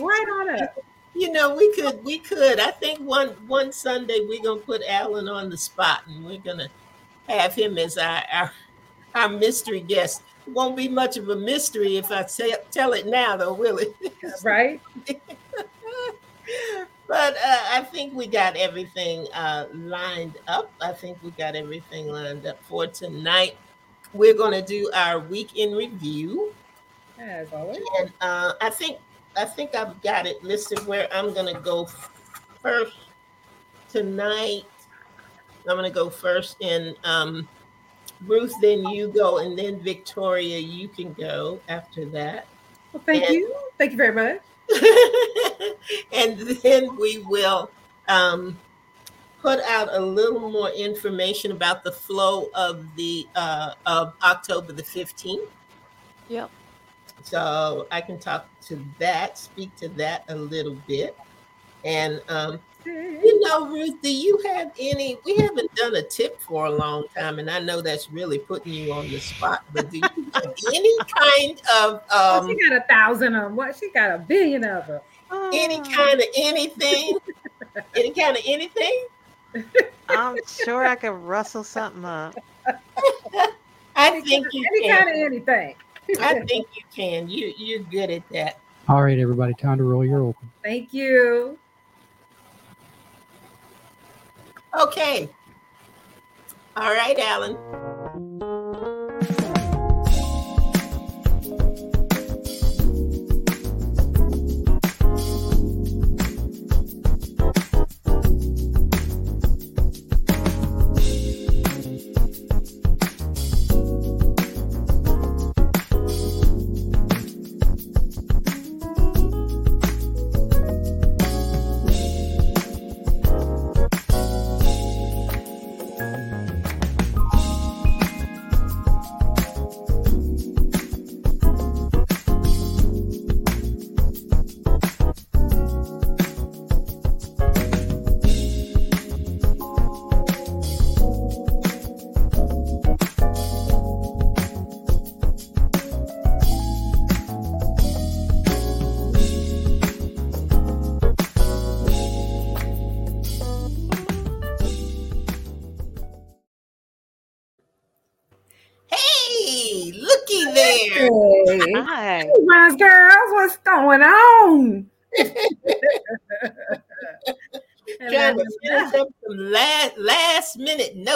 we, right on up. You know, we could, we could. I think one one Sunday we're gonna put Alan on the spot, and we're gonna have him as our our, our mystery guest. It won't be much of a mystery if I say, tell it now, though, will it? right. but uh, I think we got everything uh, lined up. I think we got everything lined up for tonight. We're going to do our week in review. As always. And uh, I think I think I've got it listed where I'm going to go first tonight. I'm going to go first, and um, Ruth, then you go, and then Victoria, you can go after that. Well, thank and, you. Thank you very much. and then we will um, put out a little more information about the flow of the uh, of October the 15th. Yep. So I can talk to that, speak to that a little bit. And um, you know, Ruth, do you have any? We haven't done a tip for a long time, and I know that's really putting you on the spot. But do you have any kind of? Um, oh, she got a thousand of them. What? She got a billion of them. Any oh. kind of anything? any kind of anything? I'm sure I could rustle something up. I any think you any can. kind of anything. I think you can. You you're good at that. All right, everybody, time to roll. You're open. Thank you. Okay. All right, Alan.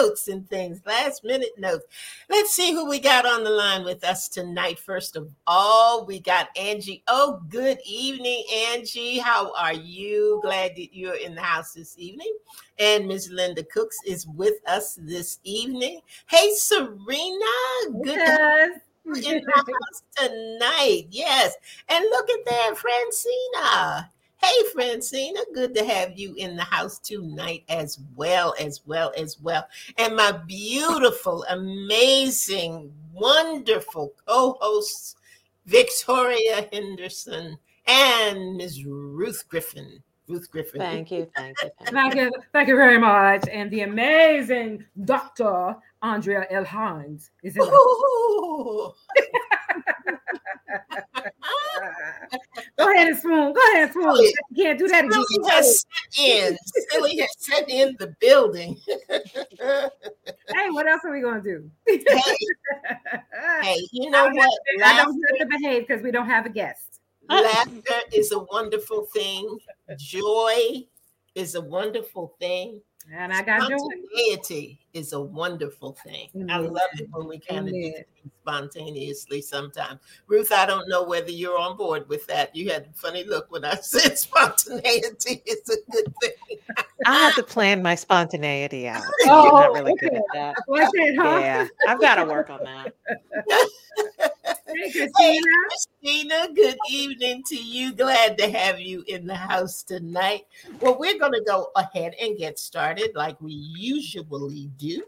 Notes and things. Last minute notes. Let's see who we got on the line with us tonight. First of all, we got Angie. Oh, good evening, Angie. How are you? Glad that you're in the house this evening. And Miss Linda Cooks is with us this evening. Hey, Serena. Good. Yes in the house tonight. Yes. And look at that, Francina. Hey, Francina, good to have you in the house tonight as well, as well, as well. And my beautiful, amazing, wonderful co hosts, Victoria Henderson and Ms. Ruth Griffin. Ruth Griffin. Thank you, thank you, thank you, thank you very much. And the amazing Dr. Andrea L. Hines is in. Go ahead and swoon. Go ahead and swoon. Oh, you can't do that again. Silly has set in. Silly has set in the building. hey, what else are we gonna do? hey, hey, you know I what? I don't have to behave because we don't have a guest. Laughter is a wonderful thing. Joy is a wonderful thing. And I got spontaneity joy. is a wonderful thing. Amen. I love it when we kind Amen. of do things spontaneously sometimes. Ruth, I don't know whether you're on board with that. You had a funny look when I said spontaneity is a good thing. I have to plan my spontaneity out. Oh, I'm not really okay. good at oh, that. It, huh? Yeah, I've got to work on that. Hey, Christina. Hey, good evening to you. Glad to have you in the house tonight. Well, we're going to go ahead and get started like we usually do.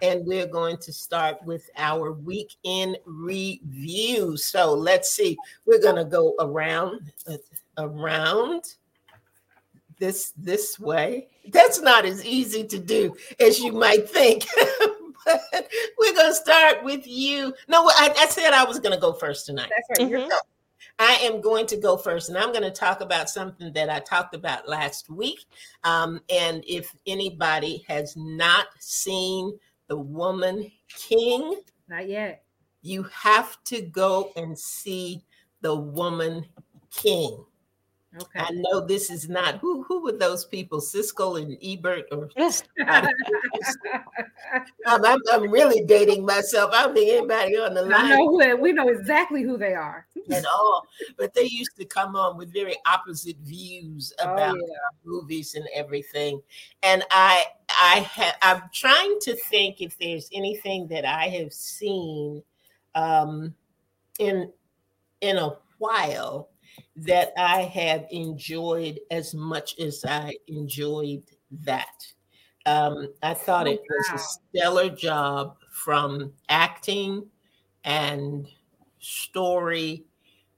And we're going to start with our week in review. So let's see. We're going to go around, uh, around this this way. That's not as easy to do as you might think. But we're gonna start with you. No, I, I said I was gonna go first tonight. That's right. Mm-hmm. So I am going to go first, and I'm going to talk about something that I talked about last week. Um, and if anybody has not seen The Woman King, Not yet. you have to go and see The Woman King. Okay. I know this is not who who were those people, Siskel and Ebert, or I'm, I'm, I'm really dating myself. I don't think anybody on the line. I line know who we know exactly who they are. at all, but they used to come on with very opposite views Oh, about yeah. movies and everything. And I I ha- I'm trying to think if there's anything that I have seen um, in in a while that I have enjoyed as much as I enjoyed that. Um, I thought Oh, it was a stellar job from acting and story,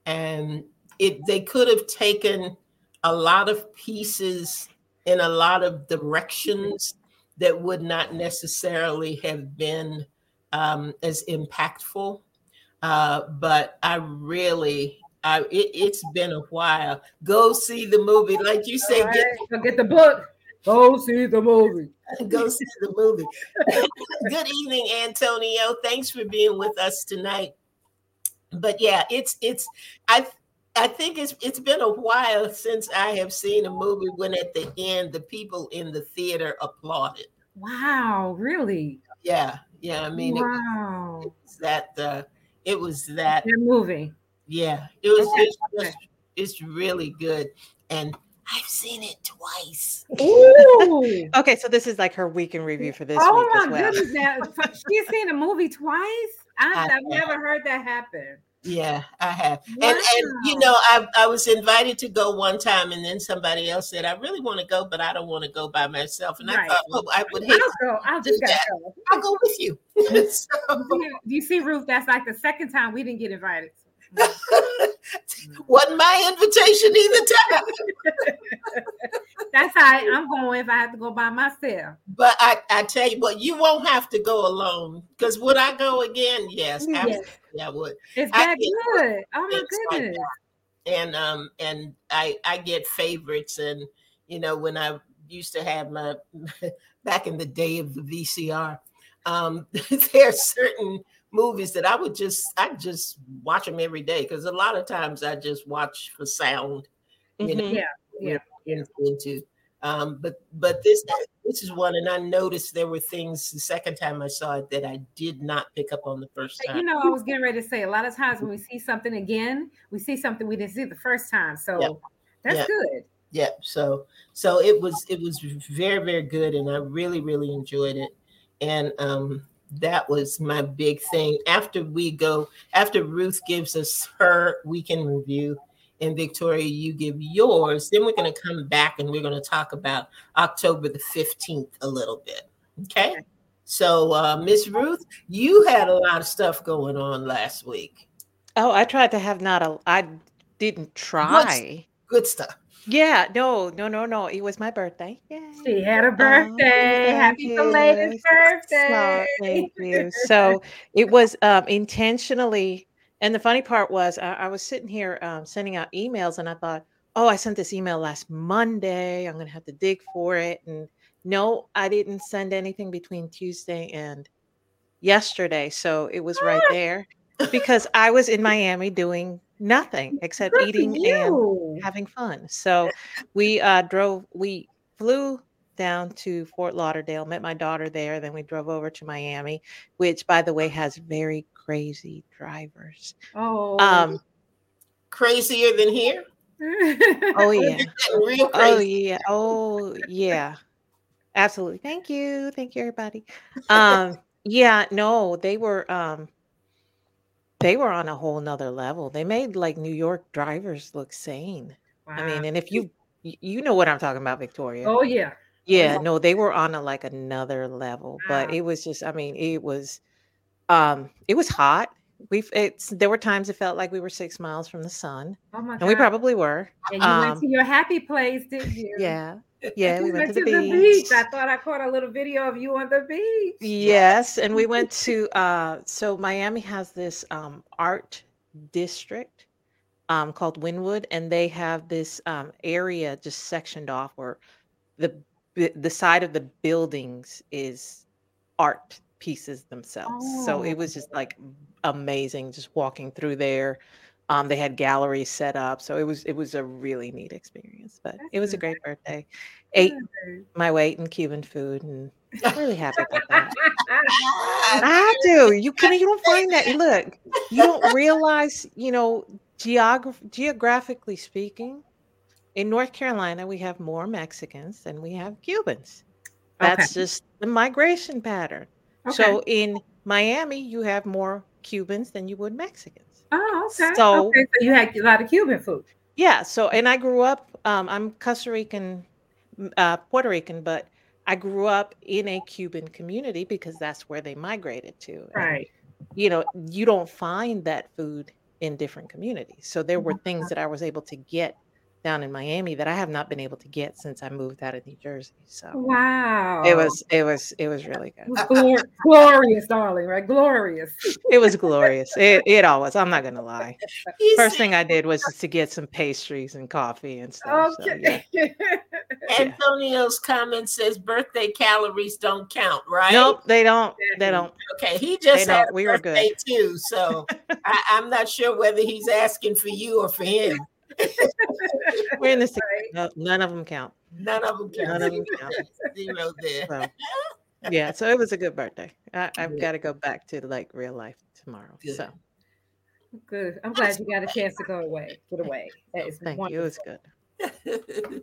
and it they could have taken a lot of pieces in a lot of directions that would not necessarily have been um, as impactful. Uh, but I really, I it, it's been a while. Go see the movie, like you say. All right, Go get the book. Go see the movie. Go see the movie. Good evening, Antonio. Thanks for being with us tonight. But yeah, it's it's I I think it's it's been a while since I have seen a movie when at the end the people in the theater applauded. Wow, really? Yeah, yeah. I mean, it, wow. was that uh, it was that That movie. Yeah, it was. Okay, It's, just, it's really good, and I've seen it twice. Ooh. Okay, so this is like her week in review for this oh week as my well. goodness! Now she's seen a movie twice. I, I I've never heard that happen. Yeah, I have, and and you know, I I was invited to go one time, and then somebody else said I really want to go, but I don't want to go by myself, and I thought, oh, I would hate. I'll go. I'll just do gotta that. go. I'll go with you. So, you- do you see, Ruth? That's like the second time we didn't get invited. wasn't my invitation either time. That's how I, I'm going if I have to go by myself. But I, I tell you what, you won't have to go alone. Because would I go again? Yes, Yes. I would. It's that good. Oh my things like goodness. and um and I I get favorites and you know when I used to have my back in the day of the VCR um there are certain movies that I would just I just watch them every day because a lot of times I just watch for sound you know Mhm. Yeah, yeah, in- into um but but this this is one and I noticed there were things the second time I saw it that I did not pick up on the first time. You know, I was getting ready to say a lot of times when we see something again, we see something we didn't see the first time. So Yeah. that's Yeah. good. yeah so so it was it was very very good and i really really enjoyed it and um that was my big thing after we go after ruth gives us her weekend review and victoria you give yours then we're going to come back and we're going to talk about october the 15th a little bit okay Okay. so uh miss ruth you had a lot of stuff going on last week Oh, I tried to have not a. I didn't try. good stuff Yeah, no, no, no, no. It was my birthday. Yay. She had a Oh, birthday. thank Happy you. belated So, birthday. thank you. So it was um, intentionally, and the funny part was, I, I was sitting here um, sending out emails, and I thought, oh, I sent this email last Monday. I'm going to have to dig for it. And no, I didn't send anything between Tuesday and yesterday. So it was right there because I was in Miami doing nothing except Good eating and having fun. So we uh, drove, we flew down to Fort Lauderdale, met my daughter there. Then we drove over to Miami, which, by the way, has very crazy drivers. Oh. Um, crazier than here oh yeah, real oh yeah, oh yeah, absolutely. Thank you, thank you, everybody. Um, yeah, no, they were um, they were on a whole nother level. They made like New York drivers look sane. I mean, and if you you know what I'm talking about, Victoria. oh yeah. Yeah, no, they were on a like another level, but it was just, I mean, it was um it was hot. We've it's there were times it felt like we were six miles from the sun, Oh my and we probably were. And you went um, to your happy place, didn't you? Yeah. Yeah, we went to the beach. I thought I caught a little video of you on the beach. Yes, and we went to uh so Miami has this um art district um, called Wynwood, and they have this um, area just sectioned off where the the side of the buildings is art pieces themselves. So Oh, it was just like amazing just walking through there. Um, they had galleries set up, so it was it was a really neat experience. But it was a great birthday. Ate good. my weight in Cuban food, and really happy about that. I do. You can you don't find that. Look, you don't realize, you know, geograph- geographically speaking, in North Carolina, we have more Mexicans than we have Cubans. Okay. That's just the migration pattern. Okay. So in Miami, you have more Cubans than you would Mexicans. Oh, okay. So- okay, so you had a lot of Cuban food. Yeah. So, and I grew up, um, I'm Costa Rican, uh, Puerto Rican, but I grew up in a Cuban community because that's where they migrated to. And Right. you know, you don't find that food in different communities. So there were things that I was able to get down in Miami that I have not been able to get since I moved out of New Jersey. So Wow. it was it was it was really It good. was glor- glorious, darling, right? Glorious. It was glorious. It it all was. I'm not gonna lie. he First said- thing I did was just to get some pastries and coffee and stuff. So, yeah. Antonio's comment says birthday calories don't count, right? Nope, they don't. They don't. Okay, he just had don't. a We were birthday too, so I, I'm not sure whether he's asking for you or for him. We're in this. Right. No, none of them count. None of them count. None of them count. Zero there. So yeah, so it was a good birthday. I, I've Good. got to go back to like real life tomorrow. Good. So Good. I'm glad you got a chance to go away. Get away. That is thank you. It was good.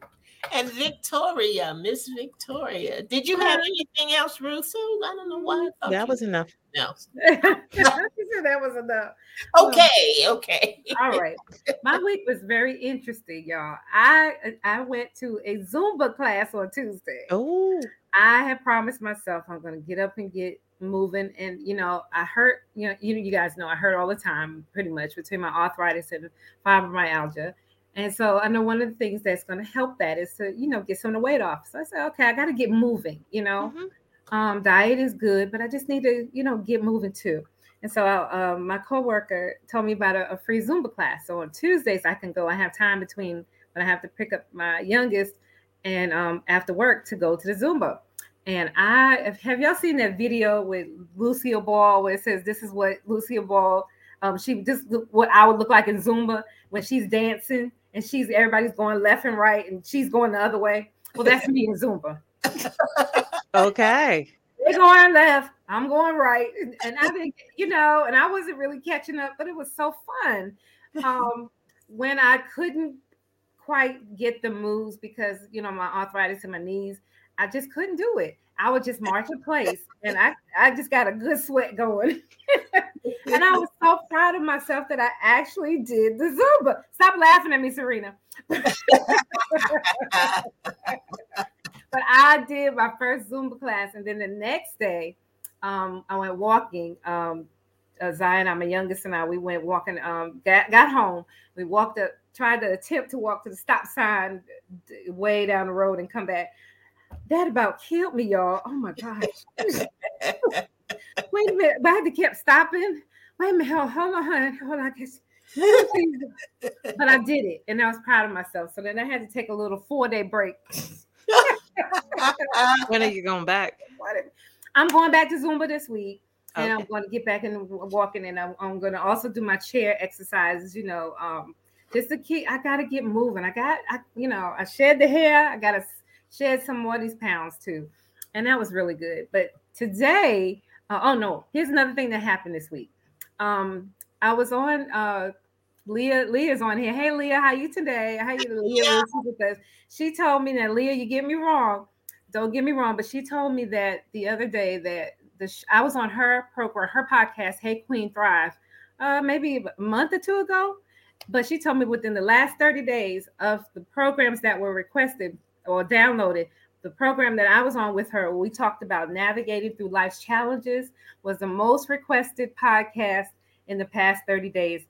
and Victoria, Miss Victoria, did you have anything else, Russo? I don't know why. I thought That was enough. no. she said that was enough. Um, okay, okay. All right. My week was very interesting, y'all. I I went to a Zumba class on Tuesday. Oh, I had promised myself I'm going to get up and get moving. And, you know, I hurt, you know, you, you guys know I hurt all the time, pretty much between my arthritis and fibromyalgia. And so I know one of the things that's going to help that is to, you know, get some of the weight off. So I said, okay, I got to get moving, you know. Mhm. Um, diet is good, but I just need to, you know, get moving too. And so uh, my coworker told me about a, a free Zumba class. So on Tuesdays I can go. I have time between when I have to pick up my youngest and um, after work to go to the Zumba. And I have y'all seen that video with Lucille Ball where it says this is what Lucille Ball um she this is what I would look like in Zumba when she's dancing and she's everybody's going left and right and she's going the other way. Well, that's me in Zumba. okay. They're going left, I'm going right. And, I think, you know, and I wasn't really catching up, but it was so fun. Um, when I couldn't quite get the moves because you know my arthritis in my knees, I just couldn't do it. I would just march in place and I, I just got a good sweat going. and I was so proud of myself that I actually did the Zumba. Stop laughing at me, Serena. but I did my first Zumba class, and then the next day, um, I went walking. Um, uh, Zion, I'm a youngest, and I we went walking. Um, got, got home. We walked up, tried to attempt to walk to the stop sign way down the road and come back. That about killed me, y'all. Oh my gosh. Wait a minute, but I had to keep stopping. Wait a minute, hold, hold on, honey. hold on. But I did it, and I was proud of myself. So then I had to take a little four day break. When are you going back? I'm going back to Zumba this week, and I'm going to get back in walking, and I'm, I'm going to also do my chair exercises. You know, um, just to keep. I got to get moving. I got, I, you know, I shed the hair. I got to shed some more of these pounds too, and that was really good. But today, uh, oh no, here's another thing that happened this week. Um, I was on. Uh, Leah, Leah's on here. Hey, Leah, how you today? How you, Leah? Yeah. With us. She told me that Leah, you get me wrong. Don't get me wrong, but she told me that the other day that the sh- I was on her program, her podcast, Hey Queen Thrive, uh, maybe a month or two ago. But she told me within the last 30 days of the programs that were requested or downloaded, the program that I was on with her, we talked about navigating through life's challenges, was the most requested podcast in the past 30 days.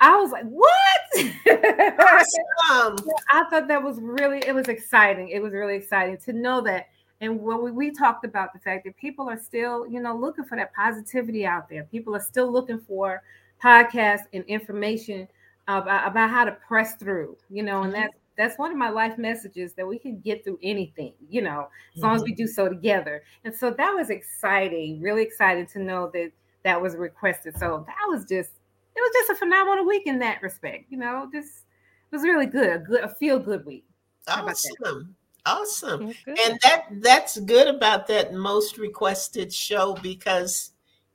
I was like, what? Um, I thought that was really, it was exciting. It was really exciting to know that. And when we, we talked about the fact that people are still, you know, looking for that positivity out there. People are still looking for podcasts and information about, about how to press through, you know, and Mhm. that's that's one of my life messages that we can get through anything, you know, as long as we mm-hmm. do so together. And so that was exciting, really exciting to know that that was requested. So that was just it was just a phenomenal week in that respect, you know, just it was really good, a good a feel good week. How about that? Awesome. Awesome. Well. And that that's good about that most requested show because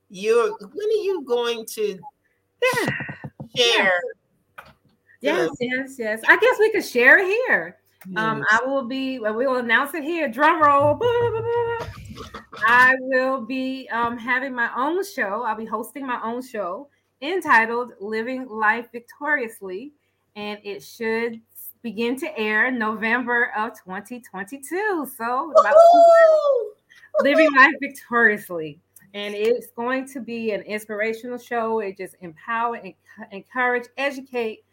you're when are you going to Yeah. share? Yes, yes, yes. I guess we could share it here. Um. I will be. well, We will announce it here. Drum roll. I will be um, having my own show. I'll be hosting my own show entitled "Living Life Victoriously," and it should begin to air November of 2022. So, living life victoriously. And it's going to be an inspirational show. It just empower, and encourage, educate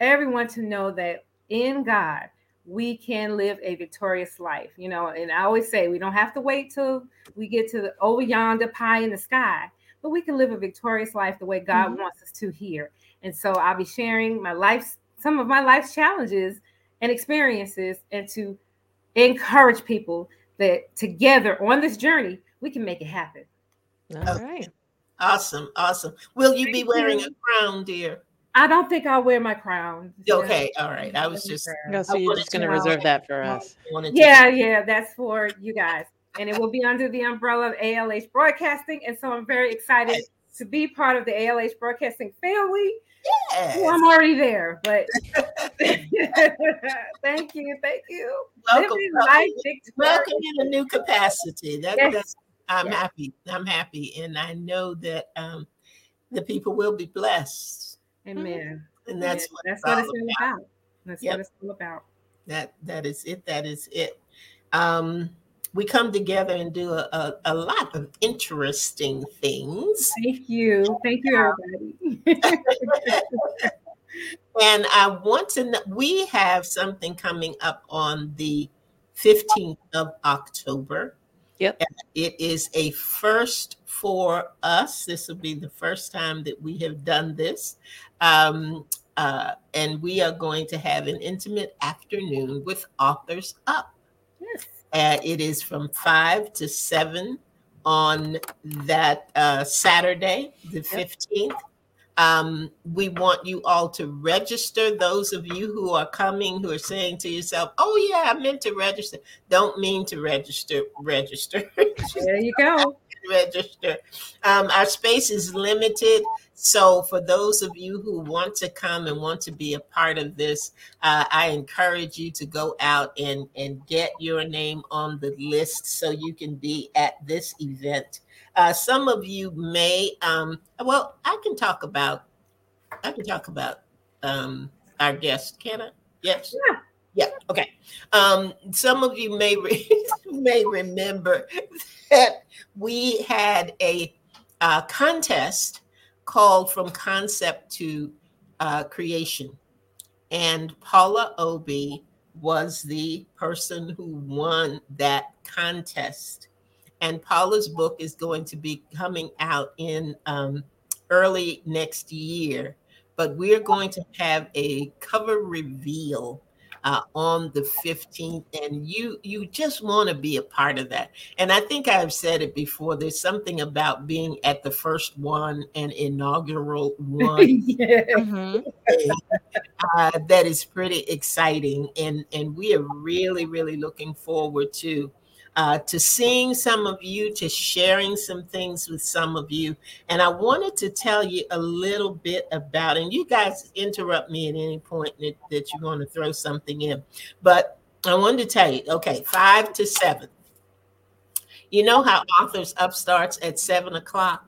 everyone to know that in God we can live a victorious life. You know, and I always say we don't have to wait till we get to the over yonder pie in the sky, but we can live a victorious life the way God Mhm. wants us to here. And so I'll be sharing my life's some of my life's challenges and experiences, and to encourage people that together on this journey we can make it happen. All right. Awesome, awesome. Will you be wearing you. a crown, dear? I don't think I'll wear my crown. Okay, all right. I was just No, so you're just going to to reserve that for us. Yeah, yeah, that's for you guys. And it will be under the umbrella of ALH Broadcasting. And so I'm very excited to be part of the ALH Broadcasting family. Yes. Well, I'm already there, but thank you, thank you. welcome, welcome, welcome in a new capacity. That, Yes. that's I'm Yes. happy. I'm happy, and I know that um, the people will be blessed, Amen. and that's Yeah, what that's it's what all it's all about. about. That's Yep. what it's all about. That that is it. That is it. Um, we come together and do a, a, a lot of interesting things. Thank you. Thank you, everybody. And I want to know, we have something coming up on the 15th of October. Yep. It is a first for us. This will be the first time that we have done this. Um, uh, and we are going to have an intimate afternoon with Authors Up. yes. Uh, it is from 5 to 7 on that uh, Saturday, the 15th. Um, we want you all to register. Those of you who are coming, who are saying to yourself, "Oh yeah, I meant to register," don't mean to register. Register. There you go. register. Um, our space is limited. So, for those of you who want to come and want to be a part of this, uh, I encourage you to go out and, and get your name on the list so you can be at this event. Uh, some of you may, um, well, I can talk about, I can talk about um, our guest, can I? Yes. Yeah. Yeah. Okay. Um, some of you may re- may remember that we had a uh, contest called from concept to uh, creation, and Paula Obi was the person who won that contest. And Paula's book is going to be coming out in um, early next year, but we're going to have a cover reveal uh, on the 15th and you you just want to be a part of that and i think i've said it before there's something about being at the first one and inaugural one yeah. Mhm. uh, that is pretty exciting and and we are really really looking forward to uh, to seeing some of you to sharing some things with some of you. And i wanted to tell you a little bit about and you guys interrupt me at any point that, that you want to throw something in but i wanted to tell you okay five to seven. You know how authors up starts at seven o'clock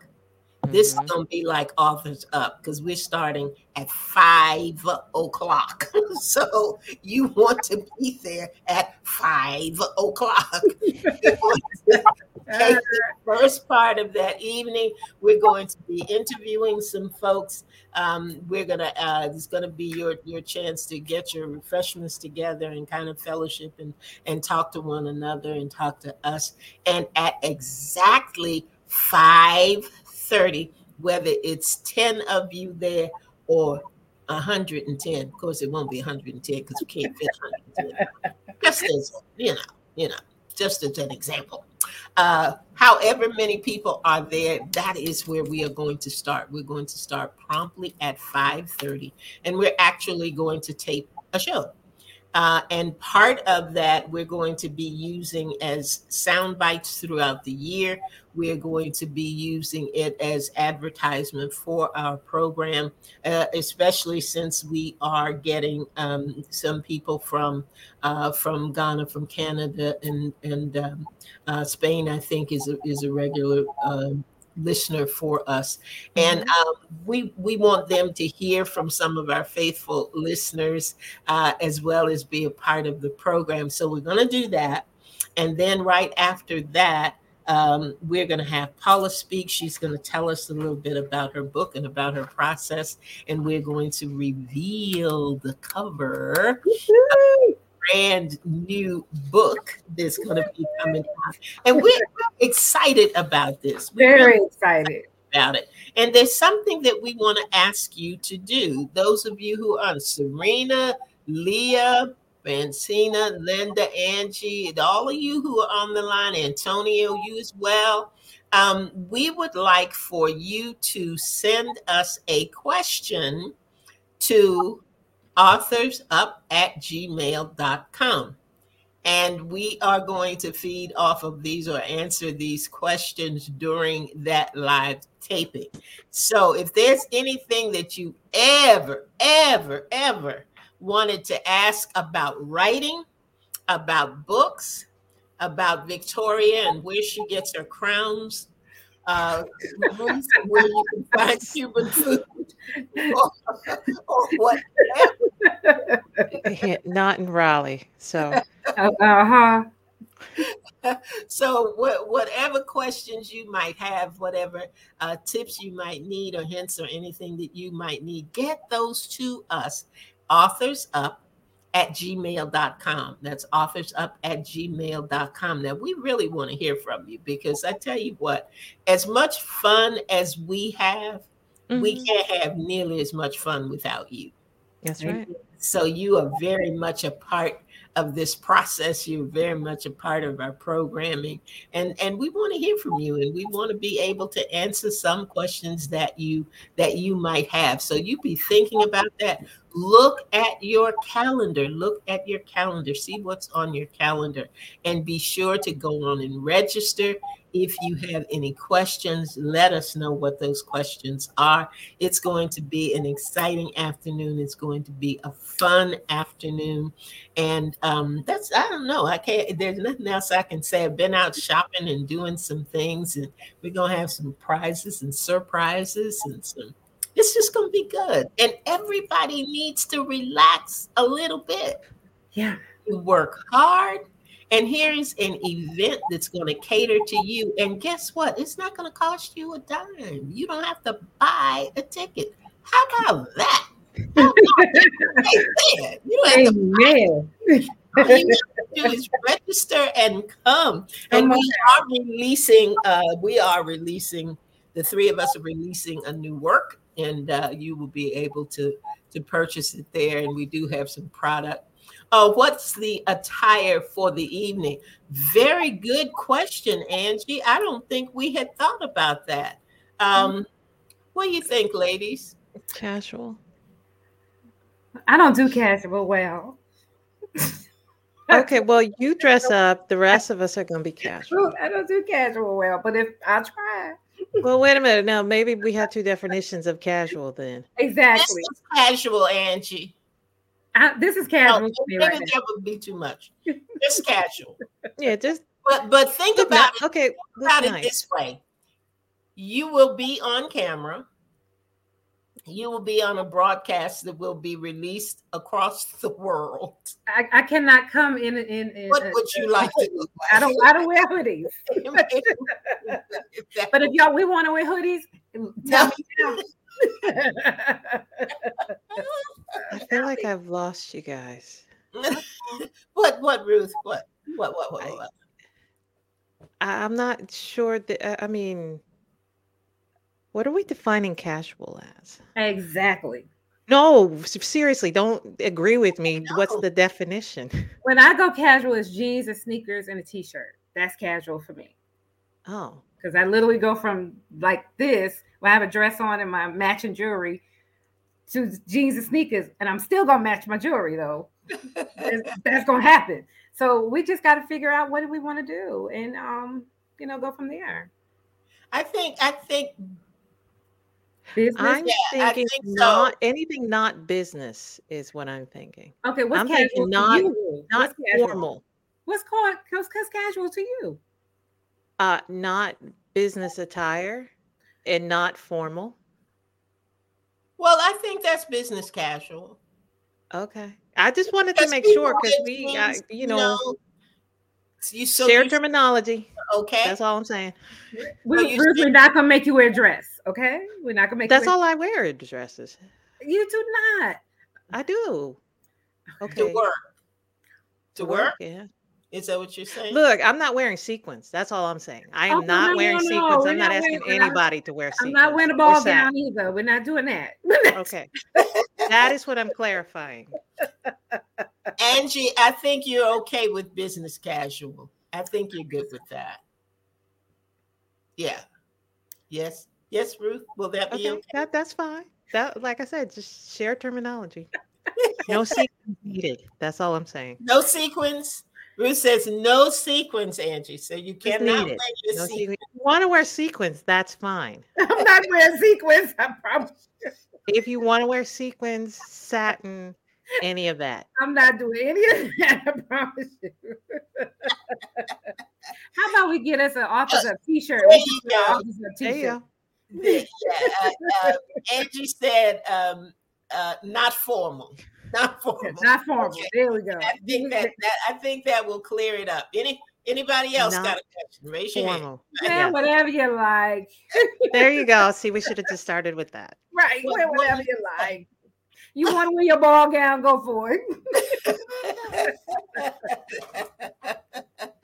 this is Mhm. gonna be like authors up because we're starting at five o'clock. so you want to be there at five o'clock. The first part of that evening, we're going to be interviewing some folks. Um, we're gonna uh, it's gonna be your your chance to get your refreshments together and kind of fellowship and and talk to one another and talk to us. And at exactly five thirty, whether it's ten of you there or 110. Of course, it won't be 110 because we can't fit 110. just as you know, you know, just as an example. Uh, however many people are there, that is where we are going to start. We're going to start promptly at 5:30, and we're actually going to tape a show. Uh, and part of that we're going to be using as sound bites throughout the year. We're going to be using it as advertisement for our program, uh, especially since we are getting um, some people from uh, from Ghana, from Canada, and and um, uh, Spain. I think is a, is a regular um, listener for us. And mm-hmm. um, we we want them to hear from some of our faithful listeners uh, as well as be a part of the program. So we're going to do that. And then right after that um, we're going to have Paula speak. She's going to tell us a little bit about her book and about her process, and we're going to reveal the cover brand new book that's going to be coming out. And we're excited about this. We're Very really excited about it. And there's something that we want to ask you to do. Those of you who are Serena, Leah, Francina, Linda, Angie, all of you who are on the line, Antonio, you as well. Um, we would like for you to send us a question to authors up at gmail.com. And we are going to feed off of these or answer these questions during that live taping. So if there's anything that you ever, ever, ever wanted to ask about writing, about books, about Victoria and where she gets her crowns, uh, where you can find Cuban food or, or whatever. Not in Raleigh. So, uh huh. so what, whatever questions you might have whatever uh, tips you might need or hints or anything that you might need get those to us authors up at gmail.com. That's authors up at gmail.com. Now, we really want to hear from you because I tell you what, as much fun as we have, mm-hmm. we can't have nearly as much fun without you. That's right. So, you are very much a part of this process. You're very much a part of our programming, and and we want to hear from you, and we want to be able to answer some questions that you that you might have. So you be thinking about that. Look at your calendar. Look at your calendar. See what's on your calendar, and be sure to go on and register if you have any questions, let us know what those questions are. It's going to be an exciting afternoon. It's going to be a fun afternoon. And um, that's, I don't know, I can't, there's nothing else I can say. I've been out shopping and doing some things, and we're going to have some prizes and surprises and some. It's just going to be good. And everybody needs to relax a little bit. Yeah. You work hard and here's an event that's going to cater to you. And guess what? It's not going to cost you a dime. You don't have to buy a ticket. How about that? How about that? You don't have to buy all you have to do is register and come. And we are releasing, uh, we are releasing, the three of us are releasing a new work, and uh, you will be able to to purchase it there. And we do have some product uh, what's the attire for the evening? Very good question, Angie. I don't think we had thought about that. Um, what do you think, ladies? Casual. I don't do casual well. okay, well, you dress up. The rest of us are going to be casual. I don't do casual well, but if I try. Well, wait a minute. Now, maybe we have two definitions of casual then. Exactly. casual, Angie. I, this is casual. No, maybe right that would be too much. Just casual. Yeah, just. But but think about it. Okay, about nice. it this way: you will be on camera. You will be on a broadcast that will be released across the world. I, I cannot come in in. in what uh, would you like to look like? I don't. I don't wear hoodies. but if y'all we want to wear hoodies, tell me now. I feel like I've lost you guys. what? What, Ruth? What? What? What? What? what? I, I'm not sure that. I mean, what are we defining casual as? Exactly. No, seriously, don't agree with me. What's the definition? When I go casual, it's jeans and sneakers and a t-shirt. That's casual for me. Oh, Because I literally go from like this, where I have a dress on and my matching jewelry, to jeans and sneakers, and I'm still gonna match my jewelry though. That's- That's gonna happen. So we just got to figure out what do we want to do, and um, you know, go from there. I think I think Business. I'm Yeah, I thinking think so. not anything not business is what I'm thinking. okay, what's I'm casual thinking to not- you? Not what's formal. What's called what's, what's casual to you? Uh, not business attire and not formal. well, I think that's business casual. Okay. I just wanted to make sure because wear we, uh, jeans, you know, you so share you- terminology. okay. That's all I'm saying. We, Well, you Ruth, said- we're not gonna make you wear a dress, okay? We're not gonna make That's you wear, all I wear is dresses. You do not. I do. Okay. To work. To work? Yeah. Is that what you're saying? Look, I'm not wearing sequins. That's all I'm saying. I am Oh, not no, wearing no, no, sequins. we're I'm not not asking wearing- we're not- anybody to wear sequins. I'm not wearing a ball gown either. We're not doing that. Okay. that is what I'm clarifying. Angie, I think you're okay with business casual. I think you're good with that. Yeah. Yes. Yes, Ruth. Will that be Okay. okay? That that's fine. That like I said, just share terminology. No sequins needed. That's all I'm saying. No sequins. Ruth says no sequins, Angie. So you Just cannot wear your No sequins. sequins. You want to wear sequins, that's fine. I'm not wearing sequins. I promise. If you want to wear sequins, satin, any of that. I'm not doing any of that. I promise you. How about we get us an office of t-shirt? There We you can get an go. There you go. Yeah, uh, uh, Angie said um, uh, not formal. Not formal. Not formal. Okay. There we go. I think that, that I think that will clear it up. Any anybody else Not got a question? Raise your hand. Formal. Yeah, Yeah. whatever you like. There you go. See, we should have just started with that. Right. What- wear what- whatever you like. You want to wear your ball gown? Go for it.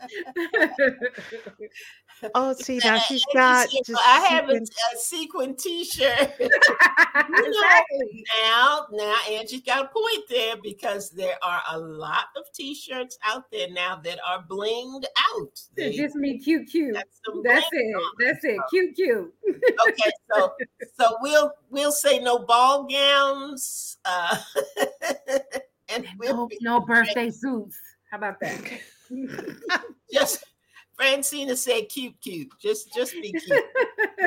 Oh, see, now she's got just I have a, a sequin T-shirt. exactly. now, now Angie's got a point there because there are a lot of T-shirts out there now that are blinged out. They just me, cute, cute. That's bling it. That's it. Cute, cute. okay so so we'll we'll say no ball gowns uh and we'll No, no birthday suits. How about that? just francina said cute cute just just be cute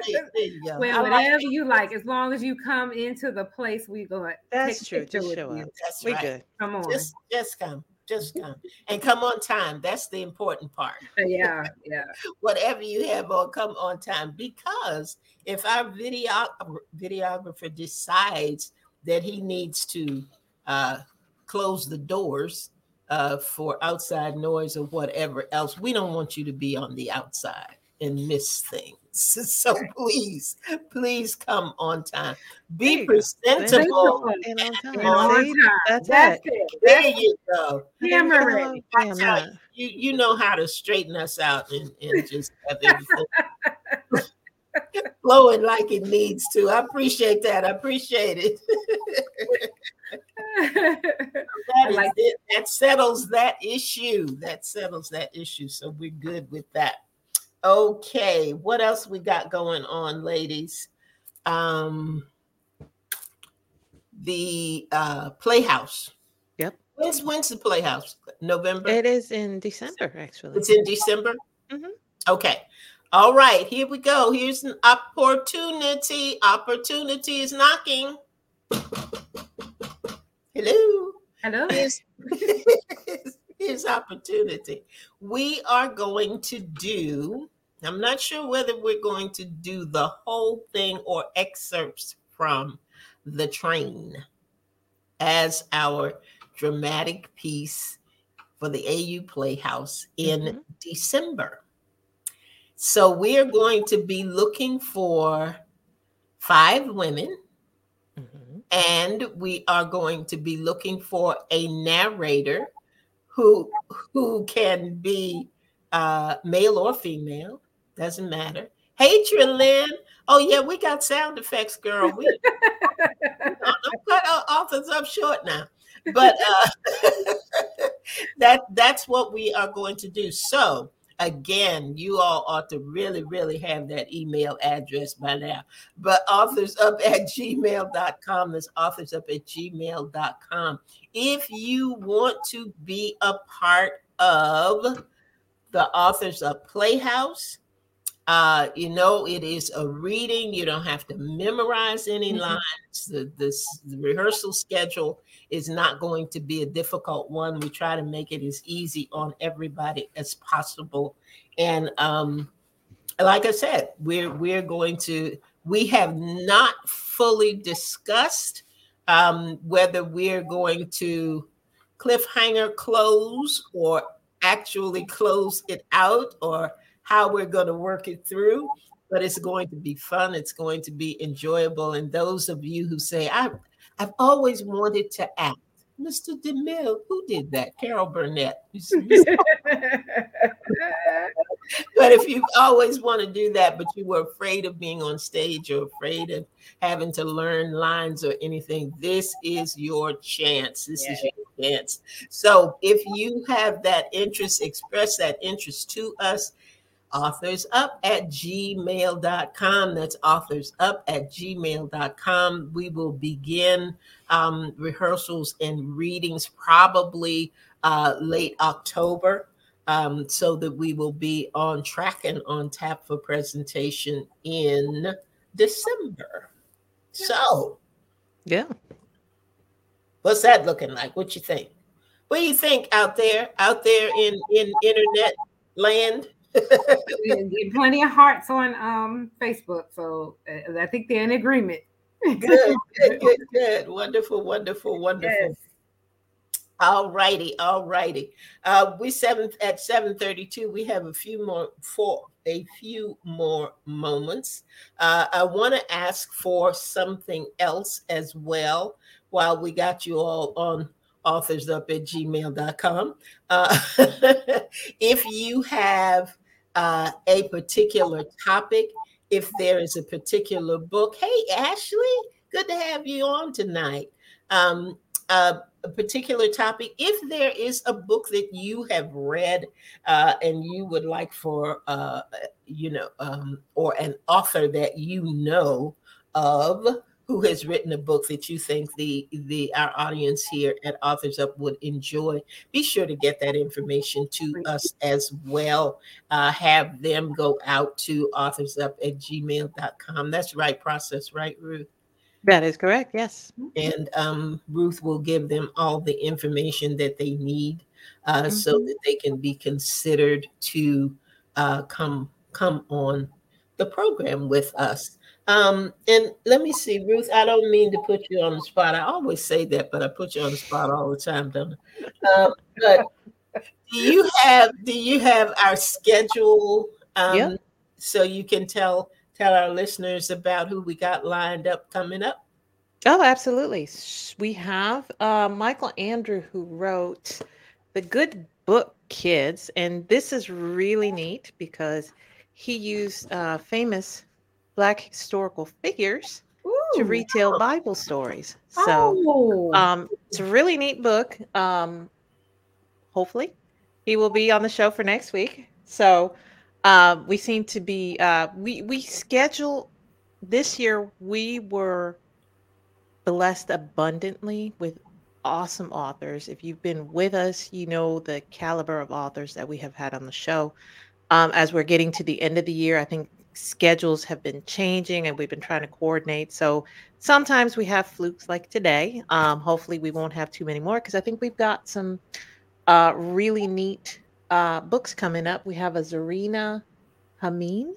there, there you go well, I whatever it. you like, as long as you come into the place we go. That's true. Just show up. that's We right good. Come on. just just come just come and come on time that's the important part yeah, yeah. whatever you have on come on time because if our video videographer decides that he needs to uh, close the doors uh, for outside noise or whatever else we don't want you to be on the outside and miss things so please please come on time be presentable And on time. And on time. That's, That's it. it. there you go Camera Come ready. on, I damn tell right. you, you you know how to straighten us out and, and just have everything flowing like it needs to. I appreciate that. I appreciate it. That, is like it. that settles that issue. That settles that issue. So we're good with that. Okay, what else we got going on, ladies? Um, the uh, Playhouse. Yep. When's when's the Playhouse? November. It is in December, actually. It's in December. Mhm. Okay. All right. Here we go. Here's an opportunity. Opportunity is knocking. Hello. Hello. Here's, here's opportunity. We are going to do, I'm not sure whether we're going to do the whole thing or excerpts from the train as our dramatic piece for the AU Playhouse in Mhm. December. So we are going to be looking for five women Mhm. and we are going to be looking for a narrator who who can be uh, male or female doesn't matter hey Trilyn oh yeah we got sound effects girl we, don't cut authors up short now. But uh, that that's what we are going to do. So again, you all ought to really, really have that email address by now. But authors up at gmail.com. That's authors up at gmail.com. If you want to be a part of the Authors Up Playhouse, uh, you know, it is a reading. You don't have to memorize any mm-hmm. lines. The, this, the rehearsal schedule is not going to be a difficult one. We try to make it as easy on everybody as possible. And um, like I said, we're we're going to. We have not fully discussed um, whether we're going to cliffhanger close or actually close it out or how we're going to work it through, but it's going to be fun. It's going to be enjoyable. And those of you who say, I've, I've always wanted to act, Mr. DeMille, who did that? Carol Burnett. but if you always want to do that, but you were afraid of being on stage or afraid of having to learn lines or anything, this is your chance. This yeah. is your chance. So if you have that interest, express that interest to us authors up at gmail.com. That's authors up at gmail.com. We will begin um, rehearsals and readings probably uh, late October. Um, so that we will be on track and on tap for presentation in December. So, yeah. What's that looking like? What you think? What do you think out there, out there in in internet land? get plenty of hearts on um, Facebook, so uh, I think they're in agreement. good, good, good, good. Wonderful, wonderful, wonderful. Yes. All righty, all righty. Uh, we seventh at seven thirty-two. We have a few more for a few more moments. Uh, I want to ask for something else as well. While we got you all on authors up at gmail.com. Uh, if you have uh, a particular topic, if there is a particular book, hey, Ashley, good to have you on tonight. Um, uh, a particular topic, if there is a book that you have read uh, and you would like for, uh, you know, um, or an author that you know of who has written a book that you think the the our audience here at Authors Up would enjoy, be sure to get that information to us as well. Uh, have them go out to authorsup at gmail.com. That's right process, right, Ruth? That is correct, yes. And um, Ruth will give them all the information that they need uh, mm-hmm. so that they can be considered to uh, come come on the program with us. Um, and let me see, Ruth, I don't mean to put you on the spot. I always say that, but I put you on the spot all the time, don't I? Uh, but do you have do you have our schedule um, yeah. so you can tell tell our listeners about who we got lined up coming up? Oh, absolutely. We have uh, Michael Andrew who wrote the Good Book Kids, and this is really neat because he used uh, famous Black historical figures Ooh. to retell Bible stories. So oh. um, it's a really neat book. Um, hopefully, he will be on the show for next week. So uh, we seem to be uh, we we schedule this year. We were blessed abundantly with awesome authors. If you've been with us, you know the caliber of authors that we have had on the show. Um, as we're getting to the end of the year, I think schedules have been changing and we've been trying to coordinate. So sometimes we have flukes like today. Um, hopefully, we won't have too many more because I think we've got some uh, really neat uh, books coming up. We have a Zarina Hameen,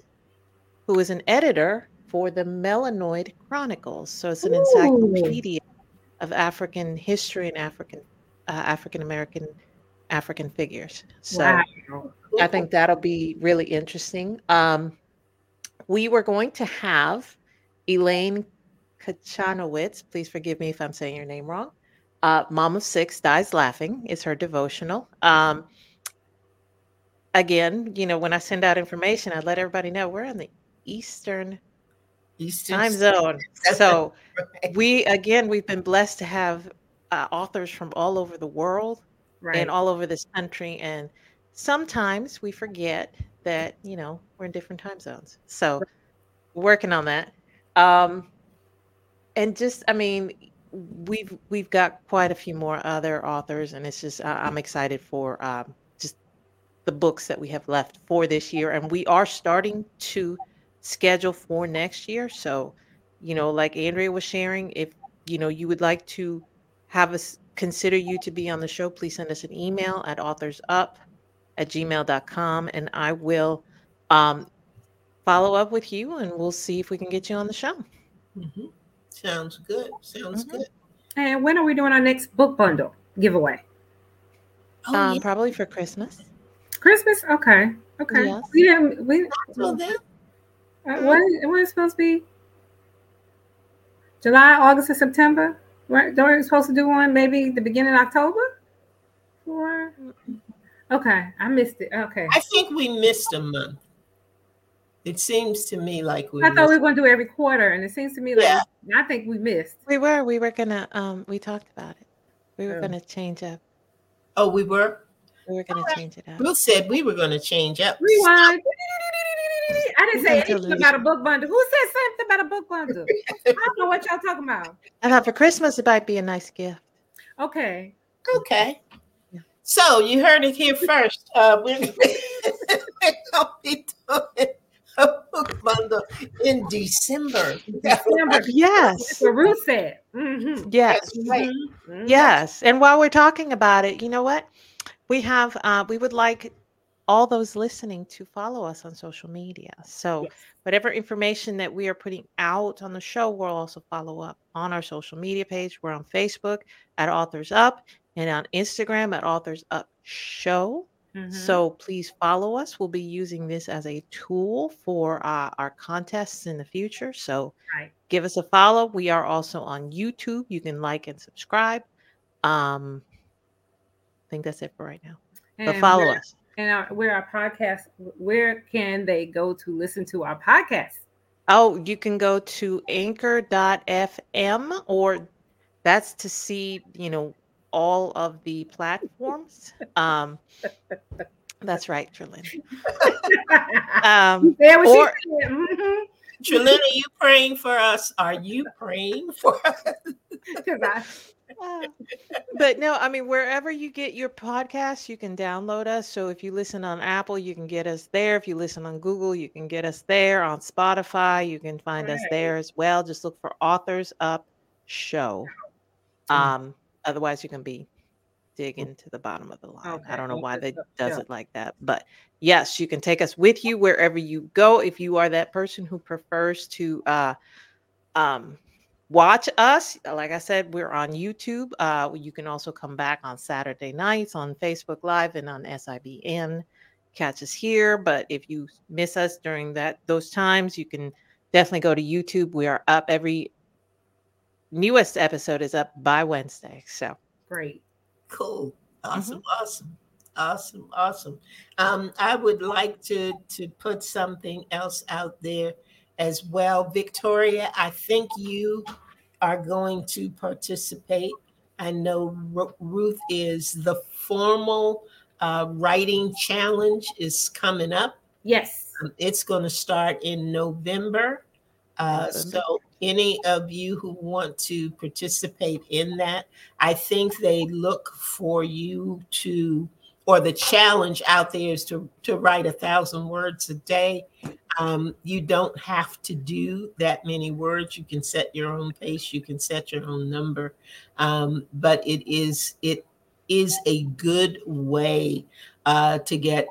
who is an editor for the Melanoid Chronicles. So it's an Ooh. encyclopedia of African history and African uh, African American African figures. So wow. I think that'll be really interesting. Um, we were going to have Elaine Kachanowitz. Please forgive me if I'm saying your name wrong. Uh, Mom of Six Dies Laughing is her devotional. Um, again, you know, when I send out information, I let everybody know we're in the Eastern Eastern time zone. So we again we've been blessed to have uh, authors from all over the world Right. and all over this country and sometimes we forget that you know we're in different time zones. So working on that. Um and just i mean we've we've got quite a few more other authors and it's just I- i'm excited for um just the books that we have left for this year. And we are starting to schedule for next year. So you know like andrea was sharing if you know you would like to have us consider you to be on the show, please send us an email at authorsup at gmail.com and I will um, follow up with you and we'll see if we can get you on the show. Mhm. Sounds good. Sounds Mhm. good. and when are we doing our next book bundle giveaway? Oh, um, yeah. Probably for Christmas. Christmas? Okay. Okay. Yes. We didn't we Well, then, uh, what what is it supposed to be? July, August, and September? Right? Don't we supposed to do one maybe the beginning of October? Or okay, I missed it. Okay. I think we missed a month. It seems to me like we. I thought we were going to do every quarter, and it seems to me like Yeah. I think we missed. We were, we were gonna, um, we talked about it. We were Oh. gonna change up. oh, we were. We were gonna change it up. Ruth said we were going to change up. Rewind. I didn't say anything about a book bundle. Who said something about a book bundle? I don't know what y'all talking about. I thought for Christmas it might be a nice gift. Okay. Okay. Yeah. So you heard it here first. Uh, we're, we're going to be doing a book bundle in December. December. Yes. That's what Ruth said. Mm-hmm. Yes. Right. Yes. And while we're talking about it, you know what? We have, uh, we would like all those listening to follow us on social media. So, Yes. whatever information that we are putting out on the show, we'll also follow up on our social media page. We're on Facebook at Authors Up and on Instagram at Authors Up Show. Mhm. So please follow us. We'll be using this as a tool for uh, our contests in the future. So Right. give us a follow. We are also on YouTube. You can like and subscribe. Um, I think that's it for right now. But follow where- us. And our, where our podcast, where can they go to listen to our podcast? Oh, you can go to anchor.fm or that's to see, you know, all of the platforms. Um, that's right, Trelin. Um, yeah, what or- she said. Mhm. Trelina, are you praying for us? Are you praying for us? I- Uh, but no, I mean, wherever you get your podcasts, you can download us. So if you listen on Apple, you can get us there. If you listen on Google, you can get us there. On Spotify, you can find us there as well. Just look for Authors Up Show. Um, otherwise, you can be digging to the bottom of the line. I don't know why they does Show. it like that, but yes, you can take us with you wherever you go. If you are that person who prefers to uh, um, watch us like i said we're on youtube uh you can also come back on saturday nights on facebook live and on sibn catch us here but if you miss us during that those times you can definitely go to youtube we are up every newest episode is up by wednesday so Great. Cool. Awesome. Awesome. Awesome. Awesome. Um, I would like to to put something else out there as well. Victoria, I think you are going to participate. I know Ru- Ruth is the formal uh, writing challenge is coming up. Yes. Um, It's going to start in November. Uh, November. so, any of you who want to participate in that, I think they look for you to, or the challenge out there is to, to write a thousand words a day. Um, you don't have to do that many words. You can set your own pace. You can set your own number. Um, but it is it is a good way uh, to get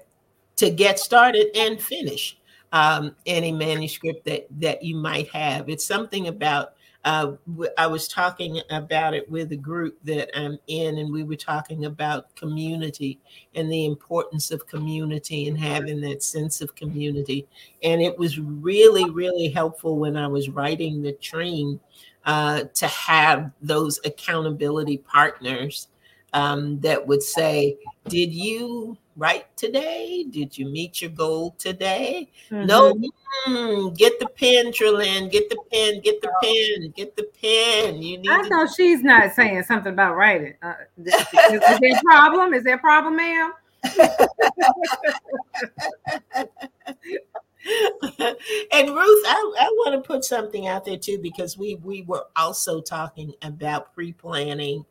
to get started and finish um, any manuscript that that you might have. It's something about. Uh, I was talking about it with a group that I'm in, and we were talking about community and the importance of community and having that sense of community. And it was really, really helpful when I was writing the train uh, to have those accountability partners um, that would say, Did you write today? Did you meet your goal today? Mhm. No, mm, get the pen, Trillin. Get the pen, get the pen, get the pen. You need I to know she's not saying something about writing. Uh, is, is there a problem? Is there a problem, ma'am? and Ruth, I, I want to put something out there too because we we were also talking about pre-planning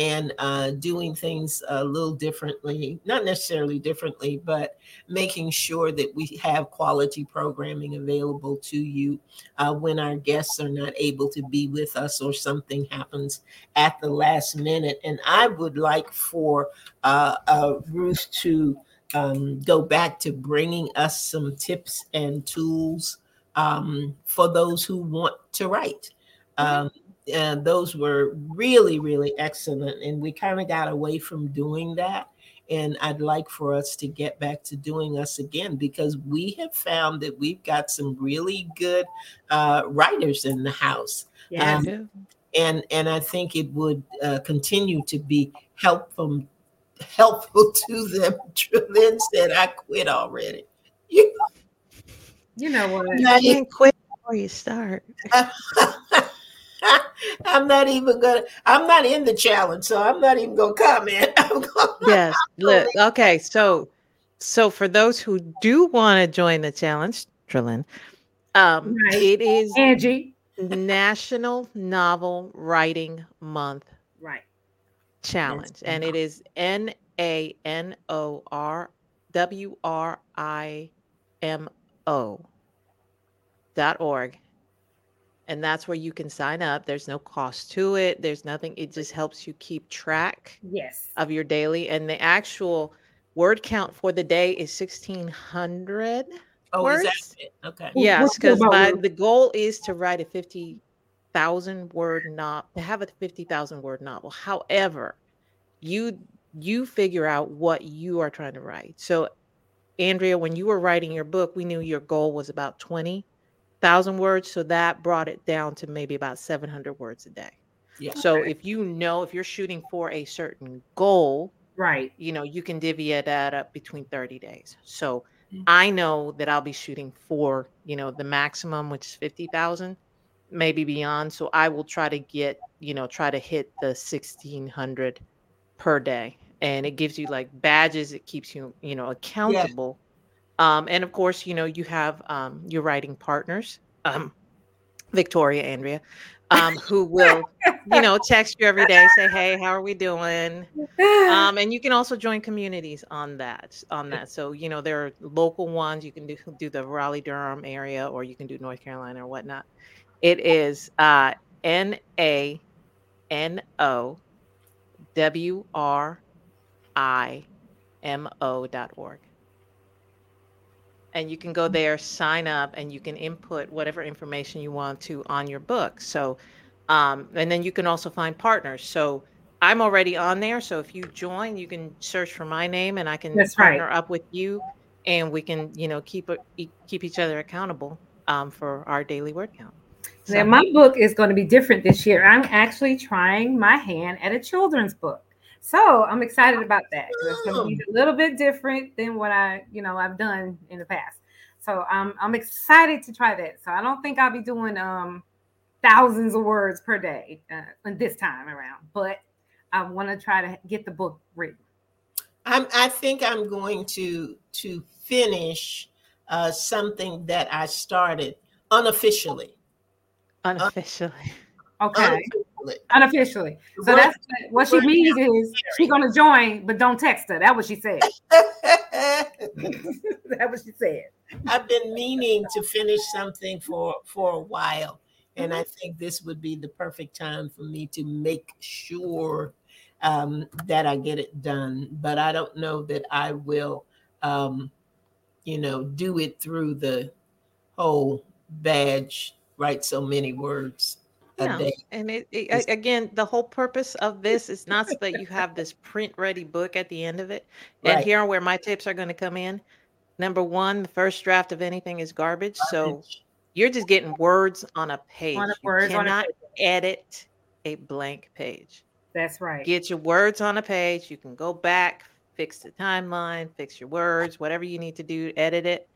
and uh, doing things a little differently, not necessarily differently, but making sure that we have quality programming available to you uh, when our guests are not able to be with us or something happens at the last minute. And I would like for uh, Ruth to um, go back to bringing us some tips and tools um, for those who want to write. Um, and those were really, really excellent. And we kind of got away from doing that. And I'd like for us to get back to doing us again because we have found that we've got some really good uh, writers in the house. Yeah. Um, and and I think it would uh, continue to be helpful helpful to them. Lynn said, "I quit already." You- you know what? Now, You can't quit before you start. I'm not even gonna. I'm not in the challenge, so I'm not even gonna comment. I'm gonna, Yes. Look, okay. So, so for those who do want to join the challenge, Trillin, um, Right. it is Angie. National Novel Writing Month Right. Challenge, and it is N A N O R W R I M O dot org. And that's where you can sign up. There's no cost to it. There's nothing. It just helps you keep track Yes. of your daily. And the actual word count for the day is 1600 oh, is that words. it? Okay. Wh- Yes, because the goal is to write a 50,000 word novel, to have a 50,000 word novel. However, you you figure out what you are trying to write. So, Andrea, when you were writing your book, we knew your goal was about 20,000 words. So that brought it down to maybe about 700 words a day. Yeah. So if you know, if you're shooting for a certain goal, Right. you know, you can divvy that up between 30 days. So Mhm. I know that I'll be shooting for, you know, the maximum, which is 50,000, maybe beyond. So I will try to get, you know, try to hit the 1600 per day. And it gives you like badges, it keeps you, you know, accountable. Um, and of course, you know, you have um, your writing partners, um, Victoria, Andrea, um, who will, you know, text you every day, say, hey, how are we doing? um, and you can also join communities on that on that. So you know there are local ones. You can do do the raleigh durham area or you can do north carolina or whatnot. It is uh n a n o w r i m o dot org and you can go there sign up and you can input whatever information you want to on your book so um, and then you can also find partners so I'm already on there, so if you join, you can search for my name, and I can That's right. partner up with you, and we can, you know, keep keep each other accountable um, for our daily word count. Now, my book is going to be different this year. I'm actually trying my hand at a children's book. So I'm excited about that. It's going to be a little bit different than what I, you know, I've done in the past. So I'm I'm excited to try that. So I don't think I'll be doing um thousands of words per day uh, this time around, but I want to try to get the book written. I'm, I think I'm going to to finish uh, something that I started unofficially. unofficially. Okay, Unofficially. unofficially. So Word- that's what she means is she's going to join, but don't text her. That's what she said. That's what she said. I've been meaning to finish something for for a while, and I think this would be the perfect time for me to make sure um, that I get it done. But I don't know that I will, um, you know, do it through the whole badge. Write so many words a Yeah, day. and it, it again, the whole purpose of this is not so that you have this print ready book at the end of it. And Right. here are where my tips are going to come in. Number one, the first draft of anything is garbage. So you're just getting words on a page. On a You words on a cannot edit a blank page. That's right. Get your words on a page. You can go back, fix the timeline, fix your words, whatever you need to do, edit it.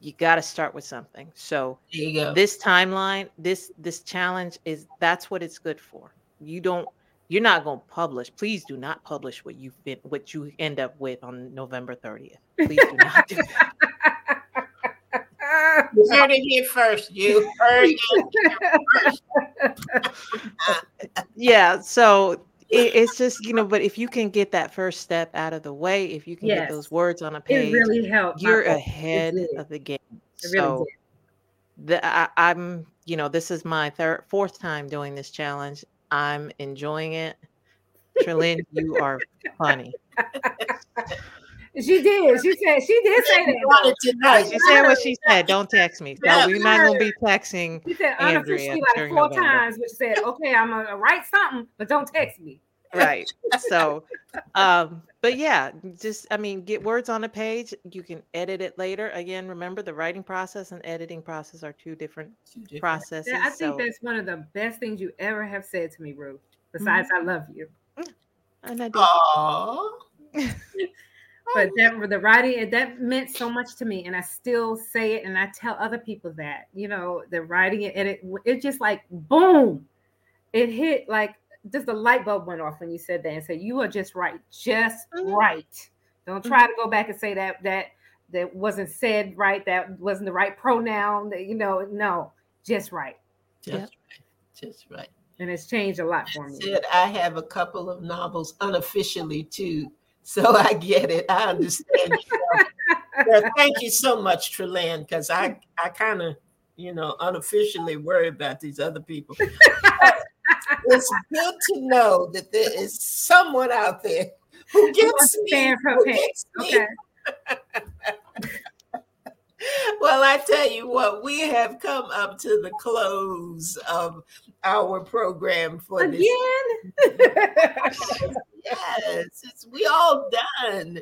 You got to start with something. So There you go. this timeline, this this challenge is that's what it's good for. You don't you're not going to publish. Please do not publish what you've been what you end up with on November 30th. Please do not do that. You heard it here first. You heard it. first. yeah so it, it's just you know but if you can get that first step out of the way if you can get those words on a it page really helped. you're ahead of the game. It really so the, I, i'm you know this is my third fourth time doing this challenge. I'm enjoying it. Trillin, you are funny. She did. She said she did say You that. wanted tonight. She said what she said. Don't text me. Yeah, So we're not gonna be texting. She said Andrea unofficially like four November. times, which said, "Okay, I'm gonna write something, but don't text me." right so um but yeah just i mean get words on a page you can edit it later again remember the writing process and editing process are two different Two different- processes Yeah, I think so that's one of the best things you ever have said to me, Ruth. Mm-hmm. Besides, I love you. and I do. Aw. But that the writing that meant so much to me, and I still say it, and I tell other people that you know the writing it, and it it just like boom, it hit like just the light bulb went off when you said that and said you are just right, just Mhm. right. Don't try to go back and say that that that wasn't said right, that wasn't the right pronoun. That you know, no, just right, Just Yep. right. Just right. and it's changed a lot for me. Said I have a couple of novels unofficially too. So I get it. I understand. Well, thank you so much, Trelan, because I, I kind of, you know, unofficially worry about these other people. it's good to know that there is someone out there who gets me. who gets me. Okay. Well, I tell you what, we have come up to the close of our program for this. Yes, it's, we all done.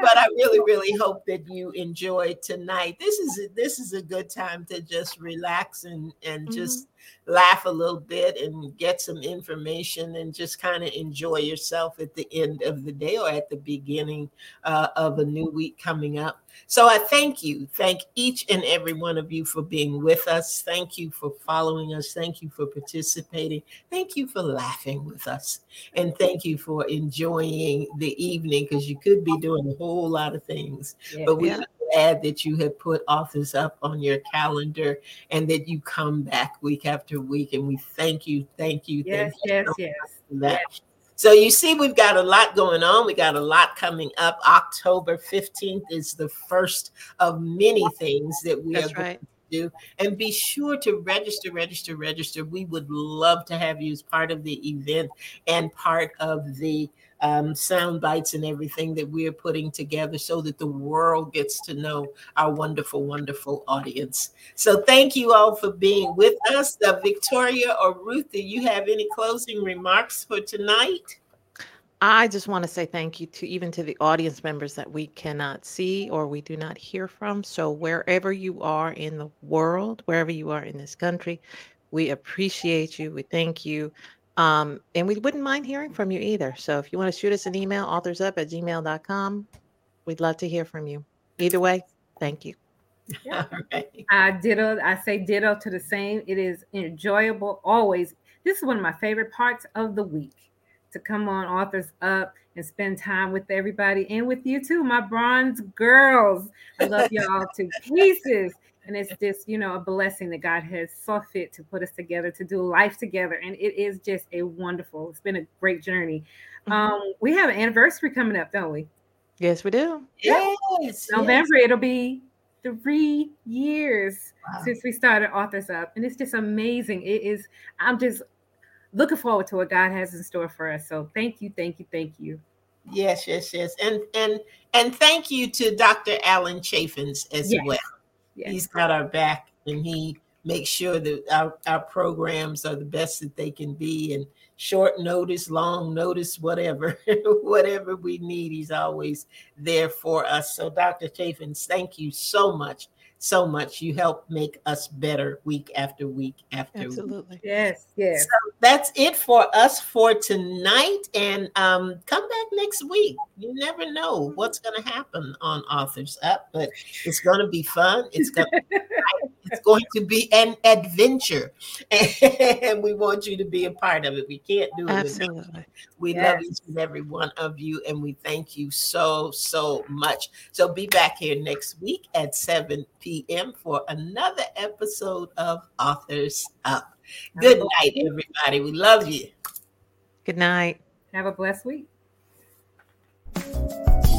But I really, really hope that you enjoyed tonight. This is a, this is a good time to just relax and and Mhm. just laugh a little bit and get some information and just kind of enjoy yourself at the end of the day or at the beginning uh, of a new week coming up. So I thank you. Thank each and every one of you for being with us. Thank you for following us. Thank you for participating. Thank you for laughing with us. And thank you for enjoying the evening because you could be doing a whole lot of things. Yeah. But we Yeah. glad that you have put authors up on your calendar and that you come back week after week. And we thank you, thank you, Yes, thank you yes, so yes. that. So you see, we've got a lot going on. We got a lot coming up. October 15th is the first of many things that we That's are right. Do. And be sure to register, register, register. We would love to have you as part of the event and part of the um, sound bites and everything that we're putting together so that the world gets to know our wonderful, wonderful audience. So thank you all for being with us. Uh, Victoria or Ruth, do you have any closing remarks for tonight? I just want to say thank you to even to the audience members that we cannot see or we do not hear from. So wherever you are in the world, wherever you are in this country, we appreciate you. We thank you. Um, and we wouldn't mind hearing from you either. So if you want to shoot us an email, authorsup at gmail.com, we'd love to hear from you. Either way, thank you. Yeah. All right. I ditto. I say ditto to the same. It is enjoyable always. This is one of my favorite parts of the week to come on Authors Up and spend time with everybody and with you too, my bronze girls. I love y'all to pieces. And it's just, you know, a blessing that God has saw fit to put us together to do life together. And it is just a wonderful, it's been a great journey. Mhm. Um, we have an anniversary coming up, don't we? Yes, we do. Yes. yes. November, it'll be three years Wow. since we started Authors Up. And it's just amazing. It is, I'm just looking forward to what God has in store for us. So thank you, thank you, thank you. Yes, yes, yes. And and and thank you to Dr. Alan Chaffins as Yes. well. Yes. He's got our back and he makes sure that our, our programs are the best that they can be and short notice, long notice, whatever, whatever we need, he's always there for us. So Dr. Chaffins, thank you so much. So much. You help make us better week after week after Absolutely. week. Yes, yes. So that's it for us for tonight. And um, come back next week. You never know what's going to happen on Authors Up, but it's going to be fun. It's going to it's going to be an adventure, and we want you to be a part of it. We can't do it. without you. Absolutely. We Yes. love each and every one of you, and we thank you so, so much. So be back here next week at 7 p.m. for another episode of Authors Up. Good night, everybody. We love you. Good night. Have a blessed week. Thank